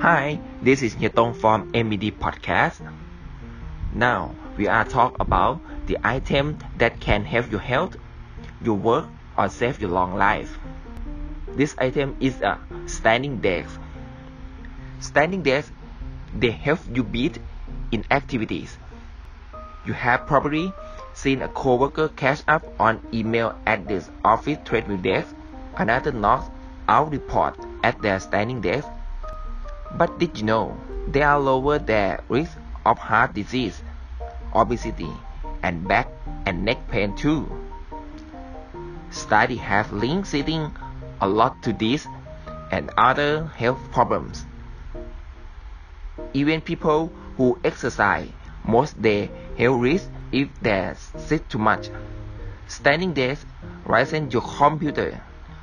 Hi, this is Hyetong from MED Podcast. Now, we are talk about the item that can help your health, your work, or save your long life. This item is a standing desk. Standing desk, they help you beat in activities. You have probably seen a coworker catch up on email at this office treadmill desk, another knocks out report at their standing desk. But did you know they are lower their risk of heart disease, obesity, and back and neck pain too? Study have linked sitting a lot to this and other health problems. Even people who exercise most their health risk if they sit too much. Standing desk raises your computer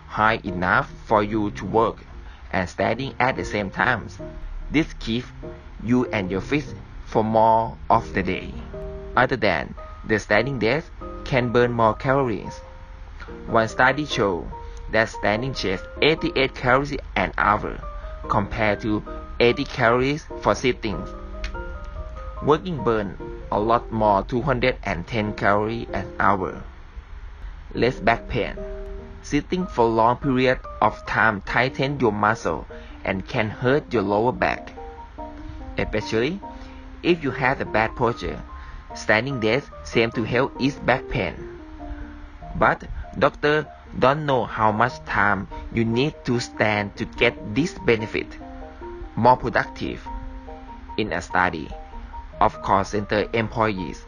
high enough for you to work and studying at the same time. This keeps you and your fit for more of the day. Other than the standing desk can burn more calories. One study showed that standing chest 88 calories an hour compared to 80 calories for sitting. Working burn a lot more 210 calories an hour. Less back pain. Sitting for long period of time tightens your muscle and can hurt your lower back. Especially if you have a bad posture. Standing desk seems to help ease back pain. But doctors don't know how much time you need to stand to get this benefit. More productive. In a study of call center employees,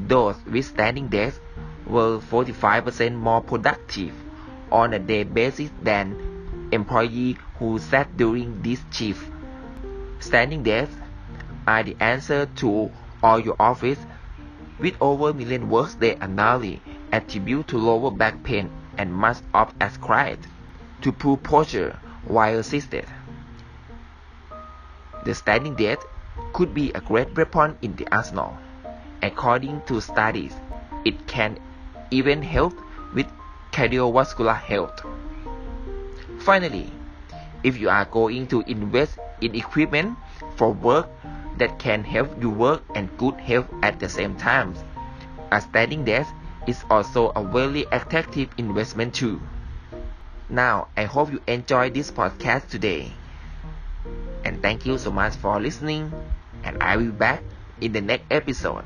those with standing desks were 45% more productive on a day basis than employee who sat during this shift. Standing desks are the answer to all your office with over a million works day annually attribute to lower back pain and much of ascribed to poor posture while seated. The standing desk could be a great weapon in the arsenal. According to studies, it can even help with cardiovascular health. Finally, if you are going to invest in equipment for work that can help you work and good health at the same time, a standing desk is also a very attractive investment too. Now, I hope you enjoyed this podcast today. And thank you so much for listening. And I will be back in the next episode.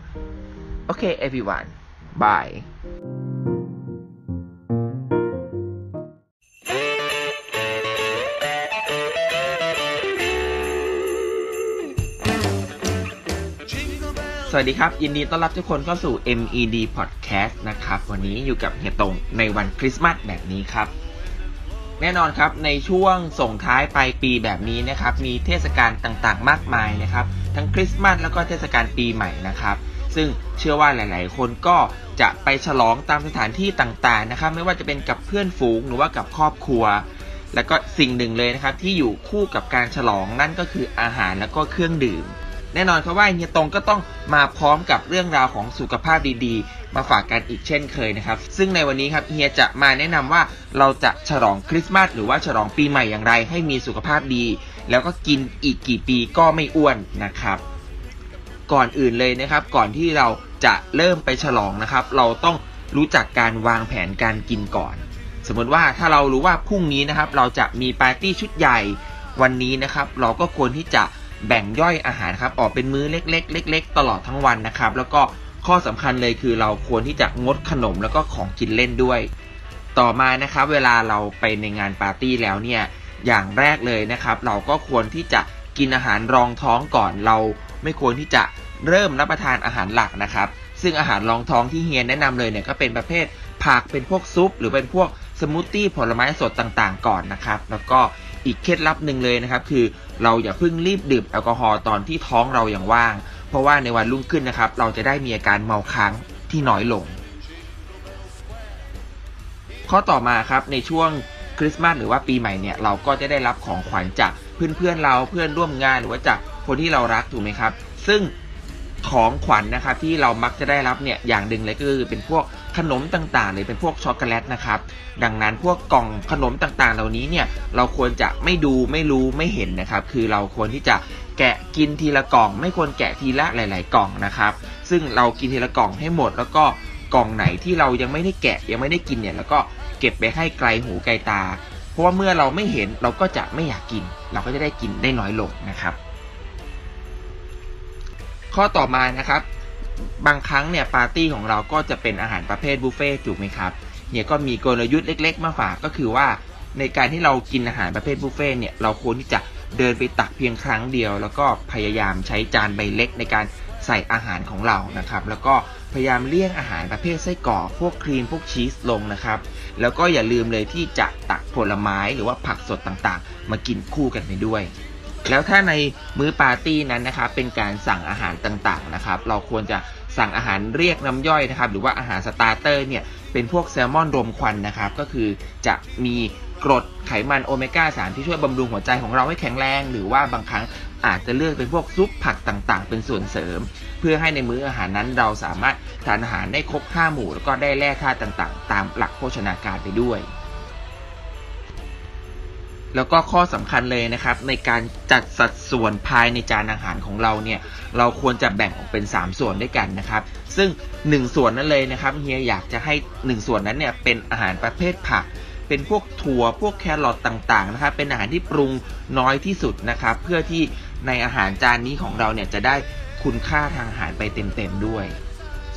Okay, everyone. Bye. สวัสดีครับ ยินดีต้อนรับทุกคนเข้าสู่ MED Podcast นะครับ วันนี้อยู่กับเฮียตงในวันคริสต์มาสแบบนี้ครับ แน่นอนครับในช่วงส่งท้ายปลายปีแบบนี้นะครับ มีเทศกาลต่างๆ มากมายนะครับ ทั้งคริสต์มาสแล้วก็เทศกาลปีใหม่นะครับ ซึ่งเชื่อว่าหลาย ๆ คนก็จะไปฉลองตามสถานที่ต่างๆนะครับ ไม่ว่าจะเป็นกับเพื่อนฝูงหรือว่ากับครอบครัว แล้วก็สิ่งหนึ่งเลยนะครับที่อยู่คู่กับการฉลองนั่นก็คืออาหารแล้วก็เครื่องดื่ม แน่นอนครับว่าเฮียตงก็ต้องมาพร้อมกับเรื่องราวของสุขภาพดีๆ มาฝากกันอีกเช่นเคยนะครับ ซึ่งในวันนี้ครับเฮียจะมาแนะนำว่าเราจะฉลองคริสต์มาสหรือว่าฉลองปีใหม่อย่างไร ให้มีสุขภาพดี แล้วก็กินอีกกี่ปีก็ไม่อ้วนนะครับ ก่อนอื่นเลยนะครับ ก่อนที่เราจะเริ่มไปฉลองนะครับ เราต้องรู้จักการวางแผนการกินก่อน สมมติว่าถ้าเรารู้ว่าพรุ่งนี้นะครับ เราจะมีปาร์ตี้ชุดใหญ่วันนี้นะครับ เราก็ควรที่จะ แบ่งย่อยอาหารครับออกเป็นมื้อเล็กๆเล็ก ๆ ตลอดทั้งวันนะครับ แล้วก็ข้อสำคัญเลยคือเราควรที่จะงดขนมแล้วก็ของกินเล่นด้วย ต่อมานะครับเวลาเราไปในงานปาร์ตี้แล้วเนี่ยอย่างแรกเลยนะครับ เราก็ควรที่จะกินอาหารรองท้องก่อนเราไม่ควรที่จะเริ่มรับประทานอาหารหลักนะครับ ซึ่งอาหารรองท้องที่เฮียแนะนำเลยเนี่ยก็เป็นประเภทผักเป็นพวกซุป หรือเป็นพวกสมูทตี้ผลไม้สดต่างๆ ก่อนนะครับ แล้วก็ อีกเคล็ดลับหนึ่งเลยนะครับ คือเราอย่าเพิ่งรีบดื่มแอลกอฮอล์ตอนที่ท้องเราอย่างว่าง เพราะว่าในวันรุ่งขึ้นนะครับ เราจะได้มีอาการเมาค้างที่น้อยลง ข้อต่อมาครับในช่วงคริสต์มาสหรือว่าปีใหม่เนี่ยเราก็จะได้รับของขวัญจากเพื่อนๆเราเพื่อนร่วมงานหรือว่าจากคนที่เรารักถูกไหมครับ ซึ่ง ของขวัญนะครับที่เรามักจะได้รับเนี่ยอย่างหนึ่งเลยก็คือเป็นพวกขนมต่างๆ หรือเป็นพวกช็อกโกแลตนะครับดังนั้นพวกกล่องขนมต่างๆ เหล่านี้เนี่ยเราควรจะไม่ดูไม่รู้ไม่เห็นนะครับคือเราควรที่จะแกะกินทีละกล่อง ไม่ควรแกะทีละหลาย ๆ กล่องนะครับซึ่งเรากินทีละกล่องให้หมด แล้วก็กล่องไหนที่เรายังไม่ได้แกะยังไม่ได้กินเนี่ยแล้วก็เก็บไปให้ไกลหูไกลตา เพราะว่าเมื่อเราไม่เห็นเราก็จะไม่อยากกิน เราก็จะได้กินได้น้อยลงนะครับ ข้อต่อมานะครับ บางครั้งเนี่ยปาร์ตี้ของเราก็จะเป็นอาหารประเภทบุฟเฟ่ถูกไหมครับเนี่ยก็มีกลยุทธ์เล็ก ๆ มาฝากก็คือว่าในการที่เรากินอาหารประเภทบุฟเฟ่เนี่ยเราควรที่จะเดินไปตักเพียงครั้งเดียว แล้วก็พยายามใช้จานใบเล็กในการใส่อาหารของเรานะครับ แล้วก็พยายามเลี่ยงอาหารประเภทไส้กรอกพวกครีมพวกชีสลงนะครับ แล้วก็อย่าลืมเลยที่จะตักผลไม้หรือว่าผักสดต่างๆ มากินคู่กันไปด้วย แล้วถ้าในมื้อปาร์ตี้นั้นนะครับเป็นการสั่งอาหารต่างๆนะครับ เราควรจะสั่งอาหารเรียกน้ำย่อยนะครับ หรือว่าอาหารสตาร์เตอร์เนี่ยเป็นพวกแซลมอนรวมควันนะครับ ก็คือจะมีกรดไขมันโอเมก้า 3 ที่ช่วยบำรุงหัวใจของเราให้แข็งแรง หรือว่าบางครั้งอาจจะเลือกเป็นพวกซุปผักต่างๆ เป็นส่วนเสริม เพื่อให้ในมื้ออาหารนั้นเราสามารถทานอาหารได้ครบ 5 หมู่ แล้วก็ได้แร่ธาตุต่างๆ ตามหลักโภชนาการไปด้วย แล้วก็ข้อสำคัญเลยนะครับ ในการจัดสัดส่วนภายในจานอาหารของเราเนี่ย เราควรจะแบ่งออกเป็น 3 ส่วนด้วยกันนะครับ ซึ่ง 1 ส่วนนั้นเลยนะครับเฮียอยากจะให้ 1 ส่วนนั้นเนี่ยเป็นอาหารประเภทผัก เป็นพวกถั่วพวกแครอทต่างๆนะครับ เป็นอาหารที่ปรุงน้อยที่สุดนะครับ เพื่อที่ในอาหารจานนี้ของเราเนี่ยจะได้คุณค่าทางอาหารไปเต็มๆด้วย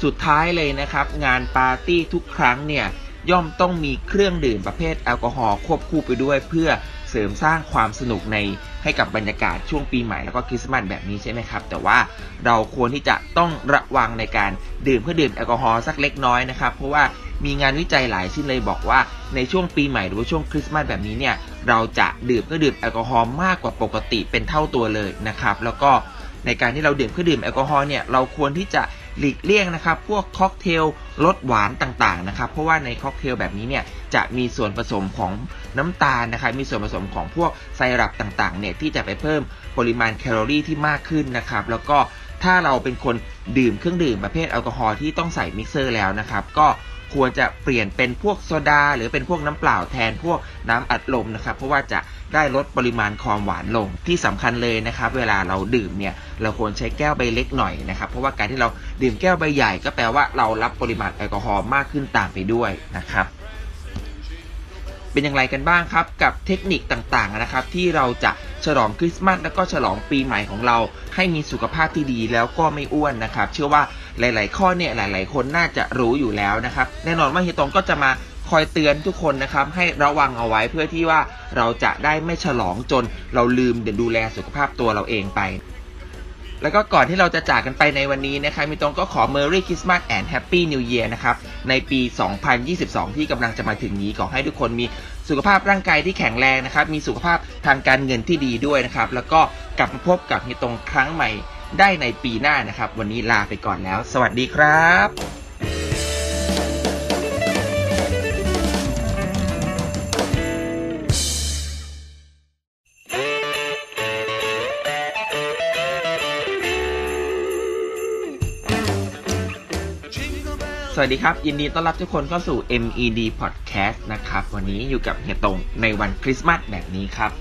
สุดท้ายเลยนะครับ งานปาร์ตี้ทุกครั้งเนี่ยย่อมต้องมีเครื่องดื่มประเภทแอลกอฮอล์ควบคู่ไปด้วยเพื่อ เสริมสร้างความสนุกในให้กับบรรยากาศช่วงปีใหม่แล้วก็คริสต์มาสแบบนี้ใช่ไหมครับ แต่ว่าเราควรที่จะต้องระวังในการดื่มเครื่องดื่มแอลกอฮอล์สักเล็กน้อยนะครับ เพราะว่ามีงานวิจัยหลายชิ้นเลยบอกว่าในช่วงปีใหม่หรือว่าช่วงคริสต์มาสแบบนี้เนี่ยเราจะดื่มเครื่องดื่มแอลกอฮอล์มากกว่าปกติเป็นเท่าตัวเลยนะครับ แล้วก็ในการที่เราดื่มเครื่องดื่มแอลกอฮอล์เนี่ยเราควรที่จะ หลีกเลี่ยงนะครับ พวกค็อกเทลรสหวานต่างๆนะครับ เพราะว่าในค็อกเทลแบบนี้เนี่ยจะมีส่วนผสมของน้ำตาลนะครับ มีส่วนผสมของพวกไซรัปต่างๆเนี่ยที่จะไปเพิ่มปริมาณแคลอรี่ที่มากขึ้นนะครับ แล้วก็ถ้าเราเป็นคนดื่มเครื่องดื่มประเภทแอลกอฮอล์ที่ต้องใส่มิกเซอร์แล้วนะครับ ก็ ควรจะเปลี่ยนเป็นพวกโซดา หรือเป็นพวกน้ำเปล่าแทนพวกน้ำอัดลมนะครับ เพราะว่าจะได้ลดปริมาณความหวานลงที่สำคัญเลยนะครับ เวลาเราดื่มเนี่ยเราควรใช้แก้วใบเล็กหน่อยนะครับ เพราะว่าการที่เราดื่มแก้วใบใหญ่ก็แปลว่าเรารับปริมาณแอลกอฮอล์มากขึ้นตามไปด้วยนะครับเป็นอย่างไรกันบ้างครับกับเทคนิคต่างๆนะครับ ที่เราจะฉลองคริสต์มาสแล้วก็ฉลองปีใหม่ของเรา ให้มีสุขภาพที่ดีแล้วก็ไม่อ้วนนะครับ เชื่อว่า หลาย ๆ ข้อเนี่ยหลาย ๆ คนน่าจะรู้อยู่แล้วนะครับแน่นอนว่าเฮียตงก็จะมาคอยเตือนทุกคนนะครับให้ระวังเอาไว้เพื่อที่ว่าเราจะได้ไม่ฉลองจนเราลืมเดี๋ยวดูแลสุขภาพตัวเราเองไป แล้วก็ก่อนที่เราจะจากกันไปในวันนี้นะครับมีตรงก็ขอ Merry Christmas and Happy New Year นะครับในปี 2022 ที่กำลังจะมาถึงนี้ขอให้ทุกคนมีสุขภาพร่างกายที่แข็งแรงนะครับมีสุขภาพทางการเงินที่ดีด้วยนะครับแล้วก็กลับมาพบกับเฮีตรงครั้งใหม่ ได้ในปีหน้านะครับ วันนี้ลาไปก่อนแล้ว สวัสดีครับสวัสดีครับ ยินดีต้อนรับทุกคนเข้าสู่ MED Podcast นะครับ วันนี้อยู่กับเฮียตงในวันคริสต์มาสแบบนี้ครับ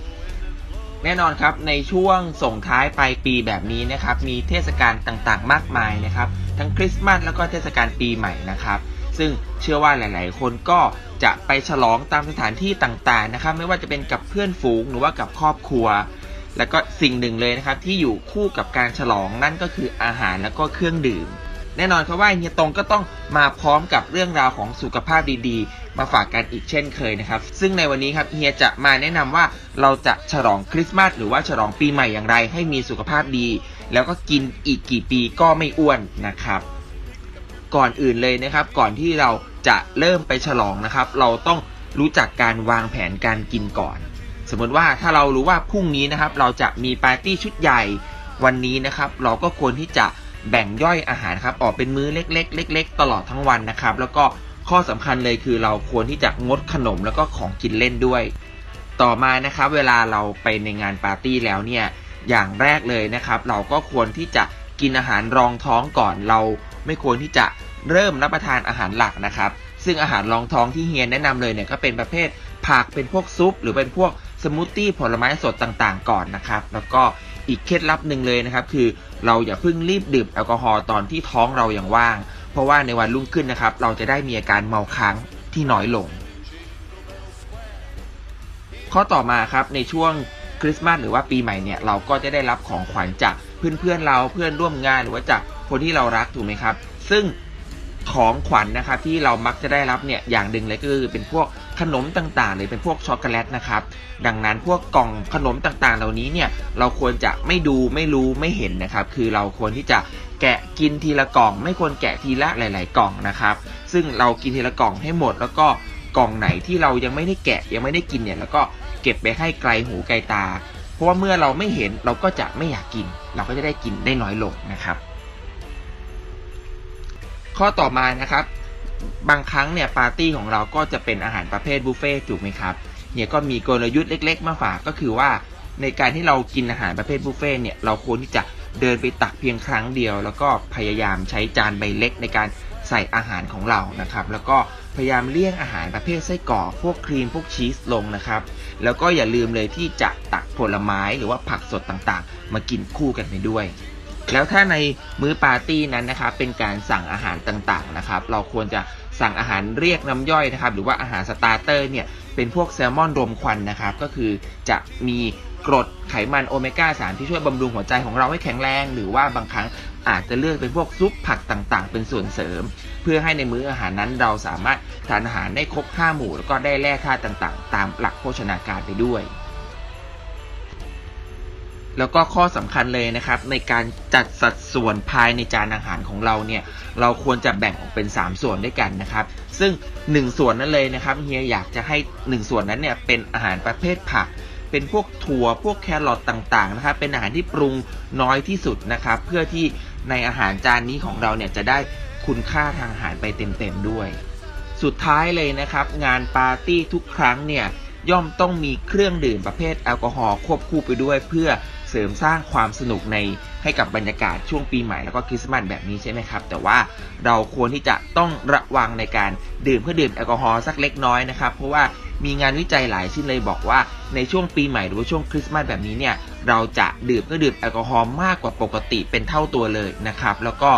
แน่นอนครับในช่วงส่งท้ายปลายปีแบบนี้นะครับมีเทศกาลต่างๆ มากมายนะครับ ทั้งคริสต์มาสแล้วก็เทศกาลปีใหม่นะครับ ซึ่งเชื่อว่าหลาย ๆ คนก็จะไปฉลองตามสถานที่ต่างๆนะครับ ไม่ว่าจะเป็นกับเพื่อนฝูงหรือว่ากับครอบครัว แล้วก็สิ่งหนึ่งเลยนะครับ ที่อยู่คู่กับการฉลองนั่นก็คืออาหารแล้วก็เครื่องดื่ม แน่นอนครับว่าเฮียตงก็ต้องมาพร้อมกับเรื่องราวของสุขภาพดีๆ มาฝากกันอีกเช่นเคยนะครับ ซึ่งในวันนี้ครับเฮียจะมาแนะนำว่าเราจะฉลองคริสต์มาสหรือว่าฉลองปีใหม่อย่างไร ให้มีสุขภาพดี แล้วก็กินอีกกี่ปีก็ไม่อ้วนนะครับ ก่อนอื่นเลยนะครับ ก่อนที่เราจะเริ่มไปฉลองนะครับ เราต้องรู้จักการวางแผนการกินก่อน สมมติว่าถ้าเรารู้ว่าพรุ่งนี้นะครับ เราจะมีปาร์ตี้ชุดใหญ่วันนี้นะครับ เราก็ควรที่จะแบ่งย่อยอาหารครับ ออกเป็นมื้อเล็กๆเล็กๆตลอดทั้งวันนะครับ แล้วก็ ข้อสำคัญเลยคือเราควรที่จะงดขนมแล้วก็ของกินเล่นด้วย ต่อมานะครับเวลาเราไปในงานปาร์ตี้แล้วเนี่ยอย่างแรกเลยนะครับ เราก็ควรที่จะกินอาหารรองท้องก่อนเรา ไม่ควรที่จะเริ่มรับประทานอาหารหลักนะครับ ซึ่งอาหารรองท้องที่เฮียแนะนำเลยเนี่ยก็เป็นประเภทผักเป็นพวกซุป หรือเป็นพวกสมูทตี้ผลไม้สดต่างๆ ก่อนนะครับ แล้วก็อีกเคล็ดลับหนึ่งเลยนะครับ คือเราอย่าเพิ่งรีบดื่มแอลกอฮอล์ตอนที่ท้องเรายังว่าง เพราะว่าในวันรุ่งขึ้นนะครับ เราจะได้มีอาการเมาค้างที่น้อยลง ข้อต่อมาครับในช่วงคริสต์มาสหรือว่าปีใหม่เนี่ยเราก็จะได้รับของขวัญจากเพื่อนๆเราเพื่อนร่วมงานหรือว่าจากคนที่เรารักถูกไหมครับ ซึ่งของขวัญนะครับที่เรามักจะได้รับเนี่ยอย่างหนึ่งเลยก็คือเป็นพวกขนมต่างๆ หรือเป็นพวกช็อกโกแลตนะครับ ดังนั้นพวกกล่องขนมต่างๆ เหล่านี้เนี่ยเราควรจะไม่ดูไม่รู้ไม่เห็นนะครับ คือเราควรที่จะ แกะกินทีละกล่อง ไม่ควรแกะทีละหลาย ๆ กล่องนะครับ ซึ่งเรากินทีละกล่องให้หมด แล้วก็กล่องไหนที่เรายังไม่ได้แกะยังไม่ได้กินเนี่ยแล้วก็เก็บไปให้ไกลหูไกลตา เพราะว่าเมื่อเราไม่เห็นเราก็จะไม่อยากกิน เราก็จะได้กินได้น้อยลงนะครับ ข้อต่อมานะครับบางครั้งเนี่ยปาร์ตี้ของเราก็จะเป็นอาหารประเภทบุฟเฟ่ถูกไหมครับเนี่ยก็มีกลยุทธ์เล็ก ๆ มาฝากก็คือว่าในการที่เรากินอาหารประเภทบุฟเฟ่เนี่ยเราควรที่จะ เดินไปตักเพียงครั้งเดียว แล้วก็พยายามใช้จานใบเล็กในการใส่อาหารของเรานะครับ แล้วก็พยายามเลี่ยงอาหารประเภทไส้กรอกพวกครีมพวกชีสลงนะครับ แล้วก็อย่าลืมเลยที่จะตักผลไม้หรือว่าผักสดต่างๆ มากินคู่กันไปด้วย แล้วถ้าในมื้อปาร์ตี้นั้นนะครับเป็นการสั่งอาหารต่างๆนะครับ เราควรจะสั่งอาหารเรียกน้ำย่อยนะครับ หรือว่าอาหาร starter เนี่ยเป็นพวกแซลมอนรมควันนะครับ ก็คือจะมี กรดไขมันโอเมก้า3ที่ช่วยบำรุงหัวใจของเราให้แข็งแรง หรือว่าบางครั้งอาจจะเลือกเป็นพวกซุปผักต่างๆ เป็นส่วนเสริม เพื่อให้ในมื้ออาหารนั้นเราสามารถทานอาหารได้ครบ5หมู่ แล้วก็ได้แร่ธาตุต่างๆ ตามหลักโภชนาการไปด้วยแล้วก็ข้อสำคัญเลยนะครับ ในการจัดสัดส่วนภายในจานอาหารของเราเนี่ย เราควรจะแบ่งออกเป็น 3 ส่วนด้วยกันนะครับ ซึ่ง 1 ส่วนนั้นเลยนะครับเฮียอยากจะให้ 1 ส่วนนั้นเนี่ยเป็นอาหารประเภทผัก เป็นพวกถั่วพวกแครอทต่างๆนะครับเป็นอาหารที่ปรุงน้อยที่สุดนะครับ เพื่อที่ในอาหารจานนี้ของเราเนี่ยจะได้คุณค่าทางอาหารไปเต็มๆด้วย สุดท้ายเลยนะครับ งานปาร์ตี้ทุกครั้งเนี่ยย่อมต้องมีเครื่องดื่มประเภทแอลกอฮอล์ควบคู่ไปด้วย เพื่อเสริมสร้างความสนุกใน ให้กับบรรยากาศช่วงปีใหม่แล้วก็คริสต์มาสแบบนี้ใช่ไหมครับ แต่ว่าเราควรที่จะต้องระวังในการดื่มเพื่อดื่มแอลกอฮอล์สักเล็กน้อยนะครับ เพราะว่ามีงานวิจัยหลายชิ้นเลยบอกว่าในช่วงปีใหม่หรือว่าช่วงคริสต์มาสแบบนี้เนี่ยเราจะดื่มเพื่อดื่มแอลกอฮอล์มากกว่าปกติเป็นเท่าตัวเลยนะครับ แล้วก็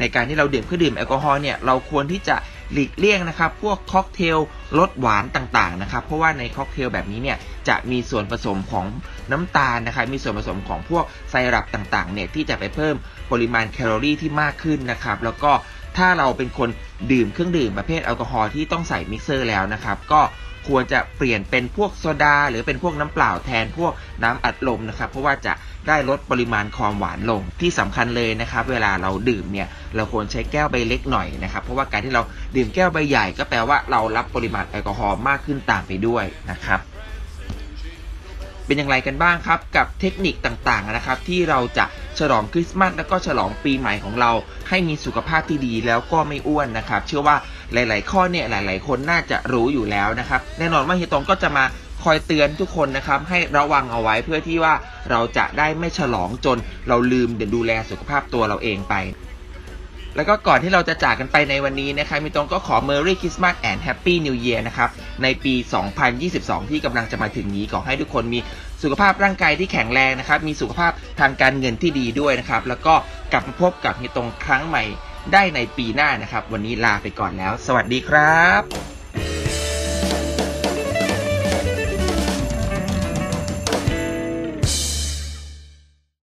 ในการที่เราดื่มเพื่อดื่มแอลกอฮอล์เนี่ยเราควรที่จะ หลีกเลี่ยงนะครับ พวกค็อกเทลรสหวานต่างๆนะครับ เพราะว่าในค็อกเทลแบบนี้เนี่ยจะมีส่วนผสมของน้ำตาลนะครับ มีส่วนผสมของพวกไซรัปต่างๆเนี่ยที่จะไปเพิ่มปริมาณแคลอรี่ที่มากขึ้นนะครับ แล้วก็ถ้าเราเป็นคนดื่มเครื่องดื่มประเภทแอลกอฮอล์ที่ต้องใส่มิกเซอร์แล้วนะครับ ก็ควรจะเปลี่ยนเป็นพวกโซดา หรือเป็นพวกน้ำเปล่าแทนพวกน้ำอัดลมนะครับ เพราะว่าจะ ได้ลดปริมาณความหวานลงที่สำคัญเลยนะครับ เวลาเราดื่มเนี่ยเราควรใช้แก้วใบเล็กหน่อยนะครับ เพราะว่าการที่เราดื่มแก้วใบใหญ่ก็แปลว่าเรารับปริมาณแอลกอฮอล์มากขึ้นตามไปด้วยนะครับเป็นอย่างไรกันบ้างครับกับเทคนิคต่างๆนะครับที่เราจะฉลองคริสต์มาสแล้วก็ฉลองปีใหม่ของเรา ให้มีสุขภาพที่ดีแล้วก็ไม่อ้วนนะครับ เชื่อว่าหลาย ๆ ข้อเนี่ยหลาย ๆ คนน่าจะรู้อยู่แล้วนะครับ แน่นอนว่าเฮียตงก็จะมา คอยเตือนทุกคนนะครับให้ระวังเอาไว้เพื่อที่ว่าเราจะได้ไม่ฉลองจนเราลืมเดี๋ยวดูแลสุขภาพตัวเราเองไป แล้วก็ก่อนที่เราจะจากกันไปในวันนี้นะครับมีตรงก็ขอ Merry Christmas and Happy New Year นะครับในปี 2022 ที่กำลังจะมาถึงนี้ขอให้ทุกคนมีสุขภาพร่างกายที่แข็งแรงนะครับมีสุขภาพทางการเงินที่ดีด้วยนะครับแล้วก็กลับมาพบกับเฮีตรงครั้งใหม่ได้ในปีหน้านะครับ วันนี้ลาไปก่อนแล้ว สวัสดีครับ